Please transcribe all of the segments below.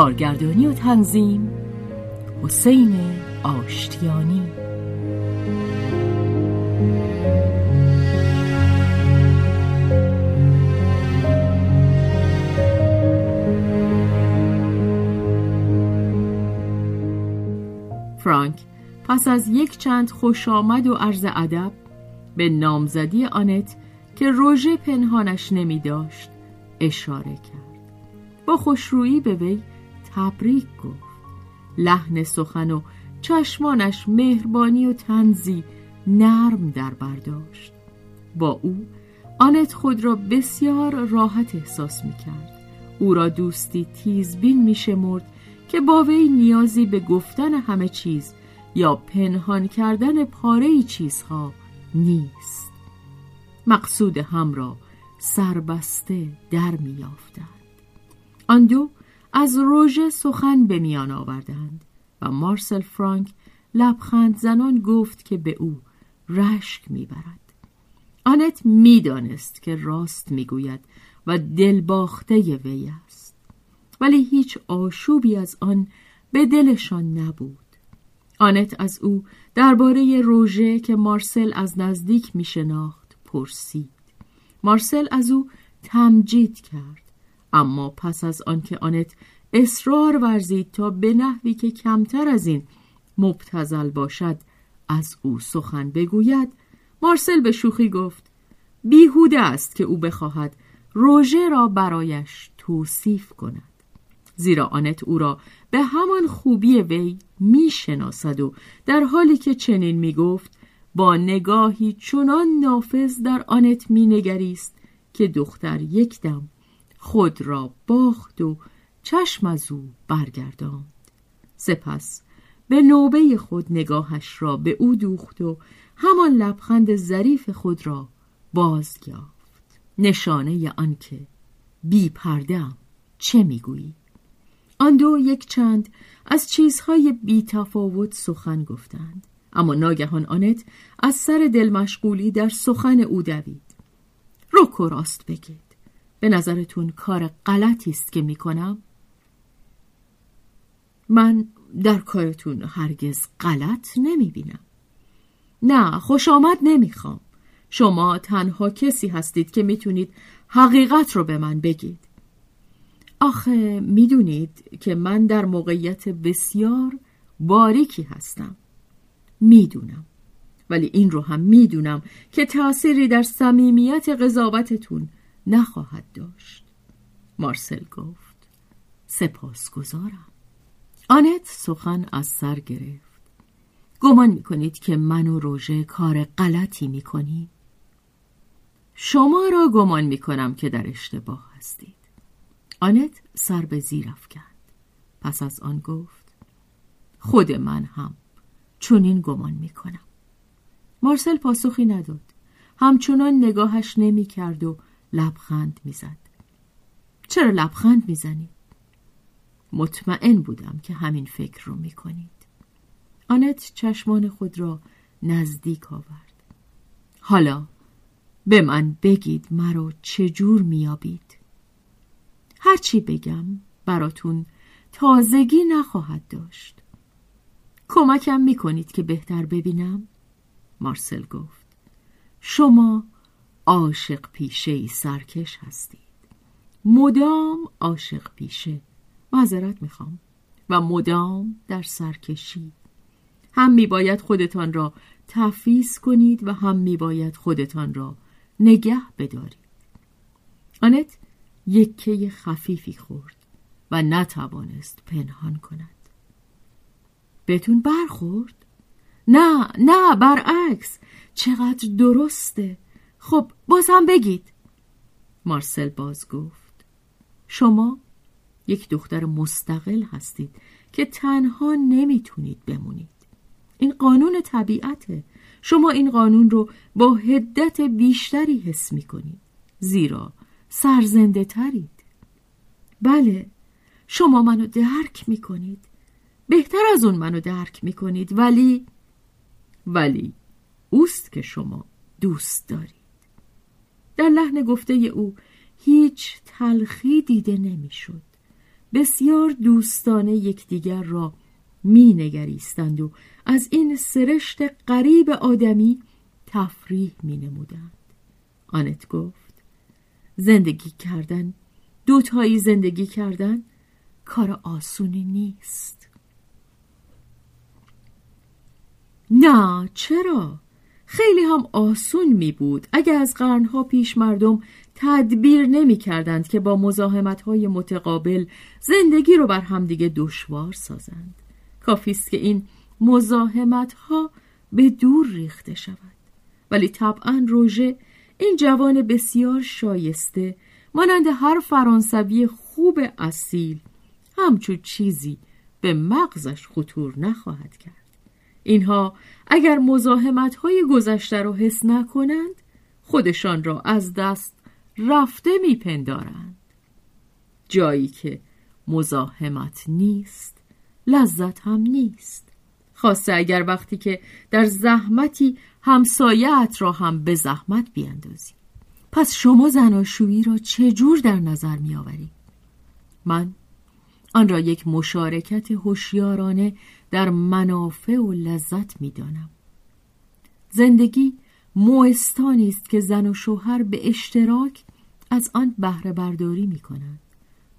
کارگردانی و تنظیم. حسین آشتیانی. فرانک پس از یک چند خوش آمد و عرض ادب به نامزدی آنت که روژه پنهانش نمی داشت اشاره کرد. با خوشرویی به وی تبریک گفت. لحن سخن و چشمانش مهربانی و تنزی نرم در برداشت با او آنت خود را بسیار راحت احساس می کرد او را دوستی تیزبین می شمرد که با وی نیازی به گفتن همه چیز یا پنهان کردن پاره چیزها نیست. مقصود هم را سربسته در می. آن دو از روژه سخن به میان آوردند و مارسل فرانک لبخند زنان گفت که به او رشک می‌برد. آنت می‌دانست که راست می‌گوید و دلباخته وی است. ولی هیچ آشوبی از آن به دلشان نبود. آنت از او درباره روژه که مارسل از نزدیک می شناخت پرسید. مارسل از او تمجید کرد. اما پس از آنکه آنت اصرار ورزید تا به نحوی که کمتر از این مبتزل باشد از او سخن بگوید مارسل به شوخی گفت بیهوده است که او بخواهد روژه را برایش توصیف کند. زیرا آنت او را به همان خوبی وی می‌شناسد و در حالی که چنین می‌گفت با نگاهی چنان نافذ در آنت مینگریست که دختر یک دم خود را باخت و چشم از او برگرداند. سپس به نوبه خود نگاهش را به او دوخت و همان لبخند ظریف خود را باز یافت نشانه آنکه بی پردم چه می‌گویی؟ آن دو یک چند از چیزهای بی تفاوت سخن گفتند. اما ناگهان آنت از سر دل مشغولی در سخن او دوید. رک و راست بگید به نظرتون کار غلطی است که می‌کنم؟ من در کارتون هرگز غلط نمی‌بینم. نه خوش آمد نمی‌خوام. شما تنها کسی هستید که می‌تونید حقیقت رو به من بگید. آخه می‌دونید که من در موقعیت بسیار باریکی هستم. می‌دونم. ولی این رو هم می‌دونم که تأثیری در صمیمیت قضاوتتون نخواهد داشت. مارسل گفت سپاس گذارم آنت سخن از سر گرفت. گمان می‌کنید که من و روژه کار غلطی می‌کنیم؟ شما را گمان می‌کنم که در اشتباه هستید. آنت سر به زیر افکند. پس از آن گفت خود من هم چنین گمان می‌کنم. مارسل پاسخی نداد. همچنان نگاهش نمی‌کرد و لبخند می‌زد. چرا لبخند می‌زنید مطمئن بودم که همین فکر رو می‌کنید. آنت چشمان خود را نزدیک آورد. حالا به من بگید مرا چجور میابید هرچی بگم براتون تازگی نخواهد داشت. کمکم می‌کنید که بهتر ببینم؟ مارسل گفت. شما عاشق پیشه سرکش هستید. مدام عاشق پیشه. معذرت می‌خوام. و مدام در سرکشی. هم میباید خودتان را تفیز کنید و هم میباید خودتان را نگه بدارید. آنت یکه خفیفی خورد و نتوانست پنهان کند. بهتون برخورد؟ نه نه برعکس. چقدر درسته. خب باز هم بگید. مارسل باز گفت. شما یک دختر مستقل هستید که تنها نمی‌تونید بمونید. این قانون طبیعته. شما این قانون رو با هدت بیشتری حس می‌کنید. زیرا سرزنده ترید. بله شما منو درک می‌کنید. بهتر از اون منو درک می‌کنید ولی ولی اوست که شما دوست دارید. در لحن گفته او هیچ تلخی دیده نمی‌شد بسیار دوستانه یکدیگر را می نگریستند و از این سرشت قریب آدمی تفریح می نمودند. آنت گفت زندگی کردن دوتایی زندگی کردن کار آسونی نیست نه چرا؟ خیلی هم آسون می بود. اگر از قرنها پیش مردم تدبیر نمی کردند که با مزاحمت های متقابل زندگی رو بر همدیگه دشوار سازند. کافی است که این مزاحمت ها به دور ریخته شود. ولی طبعا روژه این جوان بسیار شایسته مانند هر فرانسوی خوب اصیل همچون چیزی به مغزش خطور نخواهد کرد. اینها اگر مزاحمت های گذشته را حس نکنند خودشان را از دست رفته میپندارند. جایی که مزاحمت نیست لذت هم نیست. خاصه اگر وقتی که در زحمتی همسایت را هم به زحمت بیندازی پس شما زناشویی را چجور در نظر می آوری؟ من آن را یک مشارکت هوشیارانه در منافع و لذت می دانم. زندگی موستانی است که زن و شوهر به اشتراک از آن بهره برداری می کنند.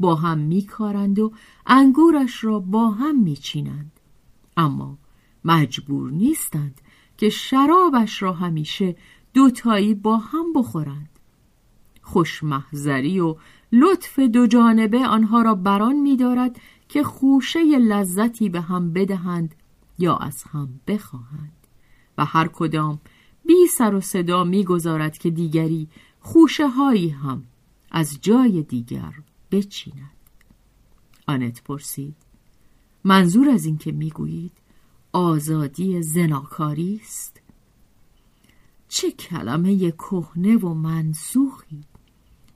با هم می کارند و انگورش را با هم می چینند. اما مجبور نیستند که شرابش را همیشه دوتایی با هم بخورند. خوشمحذری و لطف دو جانبه آنها را بران می دارد که خوشه لذتی به هم بدهند یا از هم بخواهند. و هر کدام بی سر و صدا می‌گذارد که دیگری خوشه هایی هم از جای دیگر بچیند. آنت پرسید منظور از این که می‌گویید آزادی زناکاری است؟ چه کلمه کهنه و منسوخی!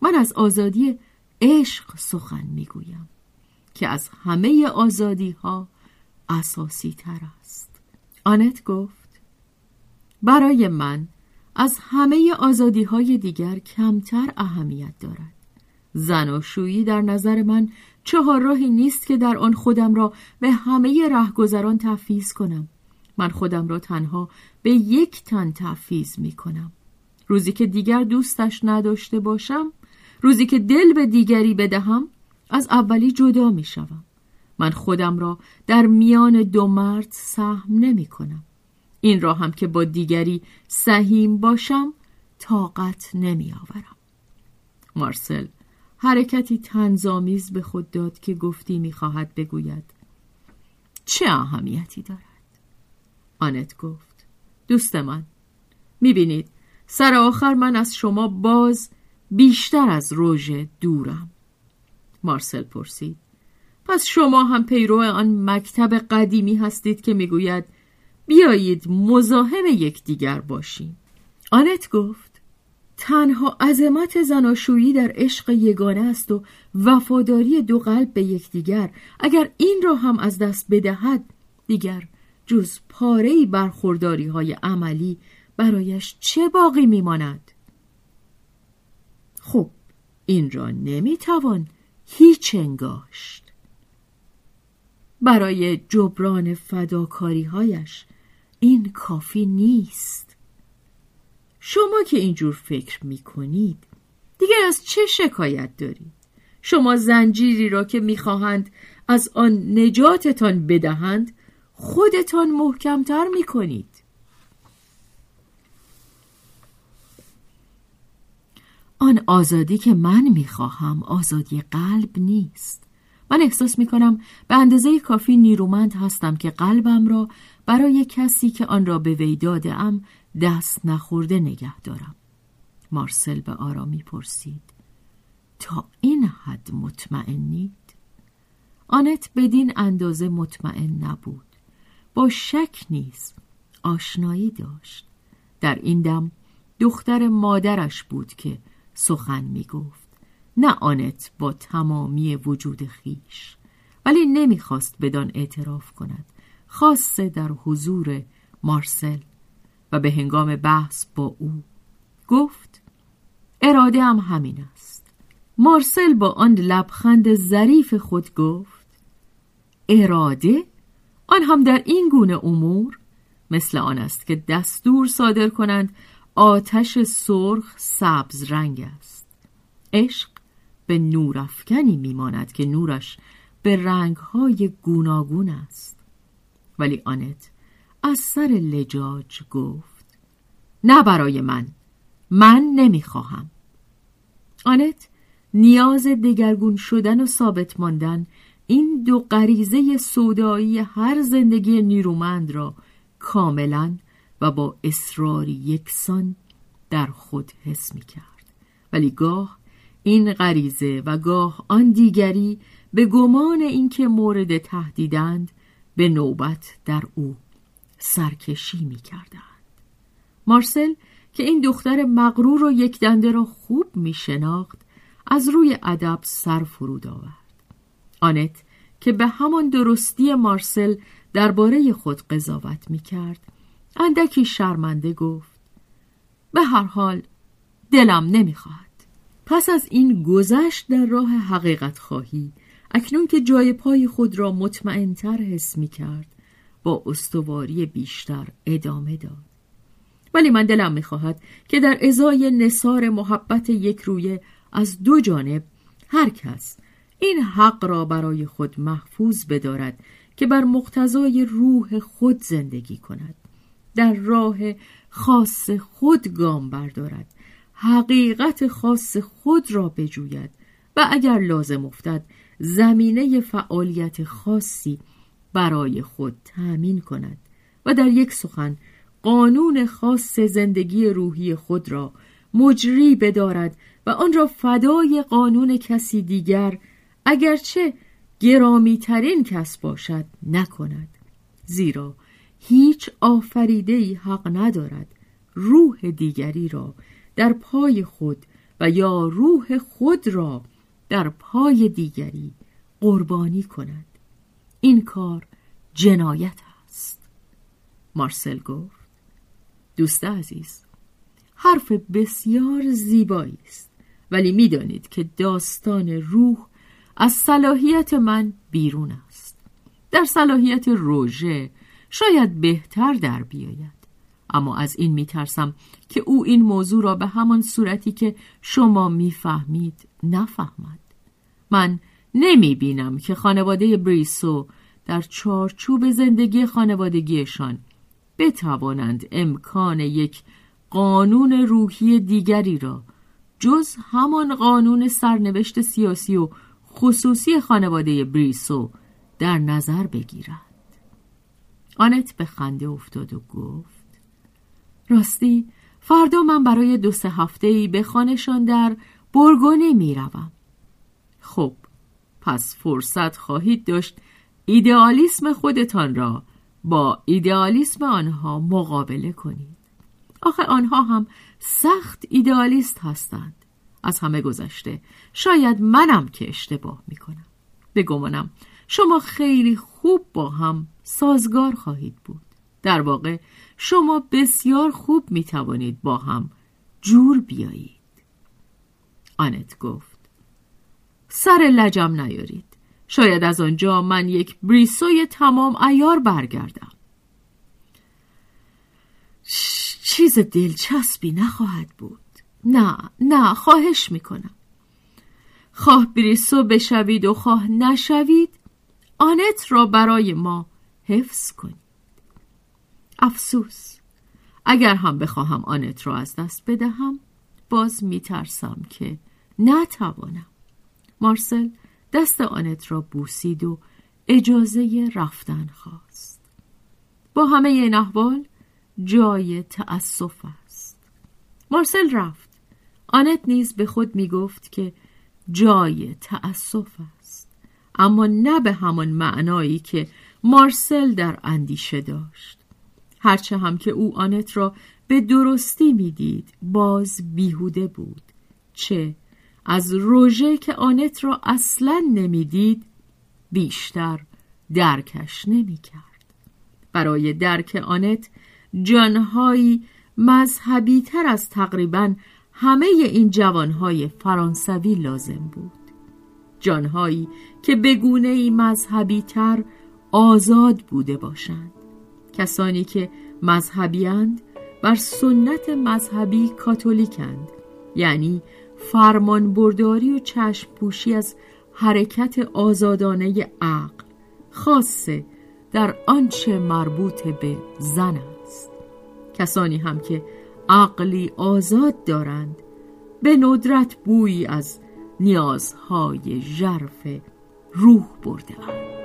من از آزادی عشق سخن می‌گویم. که از همه آزادی ها اساسی تر است. آنت گفت برای من از همه آزادی های دیگر کمتر اهمیت دارد. زناشویی در نظر من چهار راهی نیست که در آن خودم را به همه رهگذران تفیز کنم. من خودم را تنها به یک تن تفیز می کنم. روزی که دیگر دوستش نداشته باشم روزی که دل به دیگری بدهم از اولی جدا می شوم. من خودم را در میان دو مرد سهم نمی کنم. این را هم که با دیگری سهیم باشم طاقت نمی آورم. مارسل حرکتی تنظامیز به خود داد که گفتی می‌خواهد بگوید چه اهمیتی دارد؟ آنت گفت دوست من می‌بینید سر آخر من از شما باز بیشتر از روژه دورم مارسل پرسید. پس شما هم پیرو آن مکتب قدیمی هستید که می‌گوید بیایید مزاحم یکدیگر باشیم. آنت گفت تنها عظمت زناشویی در عشق یگانه است و وفاداری دو قلب به یکدیگر. اگر این را هم از دست بدهد دیگر جز پاره برخورداری های عملی برایش چه باقی میماند؟ خب این را نمی‌توان هیچ انگاشت. برای جبران فداکاری هایش این کافی نیست. شما که اینجور فکر می کنید دیگر از چه شکایت دارید؟ شما زنجیری را که می‌خواهند از آن نجاتتان بدهند خودتان محکمتر می کنید آن آزادی که من می‌خواهم آزادی قلب نیست. من احساس می‌کنم به اندازه کافی نیرومند هستم که قلبم را برای کسی که آن را به وی داده ام دست نخورده نگه دارم. مارسل به آرامی پرسید تا این حد مطمئنید؟ آنت بدین اندازه مطمئن نبود. با شک نیز آشنایی داشت. در این دم دختر مادرش بود که سخن می گفت نه آنت با تمامی وجود خیش. ولی نمی‌خواست بدان اعتراف کند. خاصه در حضور مارسل و به هنگام بحث با او. گفت اراده هم همین است. مارسل با آن لبخند ظریف خود گفت اراده؟ آن هم در این گونه امور؟ مثل آن است که دستور صادر کنند آتش سرخ سبز رنگ است. عشق به نورافکنی میماند که نورش به رنگهای گوناگون است. ولی آنت از سر لجاج گفت نه برای من من نمی‌خواهم. آنت نیاز دگرگون شدن و ثابت ماندن این دو غریزه سودایی هر زندگی نیرومند را کاملا و با اصراری یکسان در خود حس می کرد ولی گاه این غریزه و گاه آن دیگری به گمان اینکه مورد تهدیدند به نوبت در او سرکشی می کردند. مارسل که این دختر مغرور و یک دنده را خوب می شناخت از روی ادب سر فرود آورد. آنت که به همان درستی مارسل درباره خود قضاوت می کرد اندکی شرمنده گفت به هر حال دلم نمی‌خواهد. پس از این گذشت در راه حقیقت خواهی. اکنون که جای پای خود را مطمئنتر حس می کرد با استواری بیشتر ادامه داد. ولی من دلم می‌خواهد که در ازای نصار محبت یک رویه از دو جانب هر کس این حق را برای خود محفوظ بدارد که بر مقتضای روح خود زندگی کند. در راه خاص خود گام بردارد. حقیقت خاص خود را بجوید و اگر لازم افتد زمینه فعالیت خاصی برای خود تأمین کند و در یک سخن قانون خاص زندگی روحی خود را مجری بدارد و آن را فدای قانون کسی دیگر اگرچه گرامی ترین کس باشد نکند. زیرا هیچ آفریده حق ندارد روح دیگری را در پای خود و یا روح خود را در پای دیگری قربانی کند. این کار جنایت است. مارسل گفت دوست عزیز حرف بسیار زیبایی است ولی می‌دانید که داستان روح از صلاحیت من بیرون است. در صلاحیت روژه شاید بهتر در بیاید. اما از این میترسم که او این موضوع را به همان صورتی که شما می‌فهمید نفهمد. من نمی بینم که خانواده بریسو در چارچوب زندگی خانوادگیشان بتوانند امکان یک قانون روحی دیگری را جز همان قانون سرنوشت سیاسی و خصوصی خانواده بریسو در نظر بگیرد. آنت به خنده افتاد و گفت راستی فردا من برای دو سه هفته ای به خانشان در برگونه می روم. خب پس فرصت خواهید داشت ایدئالیسم خودتان را با ایدئالیسم آنها مقابله کنید. آخه آنها هم سخت ایدئالیست هستند. از همه گذشته شاید منم که اشتباه می‌کنم. به گمانم شما خیلی خوب با هم سازگار خواهید بود. در واقع شما بسیار خوب می توانید با هم جور بیایید. آنت گفت سر لجم نیارید. شاید از آنجا من یک بریسوی تمام ایار برگردم. چیز دلچسبی نخواهد بود. نه نه خواهش می‌کنم. خواه بریسو بشوید و خواه نشوید آنت را برای ما حفظ کنید افسوس. اگر هم بخواهم آنت را از دست بدهم باز میترسم که نتوانم. مارسل دست آنت را بوسید و اجازه رفتن خواست. با همه این احوال جای تأسف است. مارسل رفت. آنت نیز به خود می گفت که جای تأسف است. اما نه به همان معنایی که مارسل در اندیشه داشت. هرچه هم که او آنت را به درستی می‌دید باز بیهوده بود. چه؟ از روژه که آنت را اصلا نمی‌دید بیشتر درکش نمی‌کرد. برای درک آنت جانهایی مذهبی تر از تقریبا همه این جوانهای فرانسوی لازم بود. جانهایی که به گونه مذهبی تر آزاد بوده باشند. کسانی که مذهبیند بر سنت مذهبی کاتولیکند. یعنی فرمان برداری و چشم پوشی از حرکت آزادانه عقل خاصه در آنچه مربوط به زن است. کسانی هم که عقلی آزاد دارند به ندرت بویی از نیازهای ژرف روح برده اند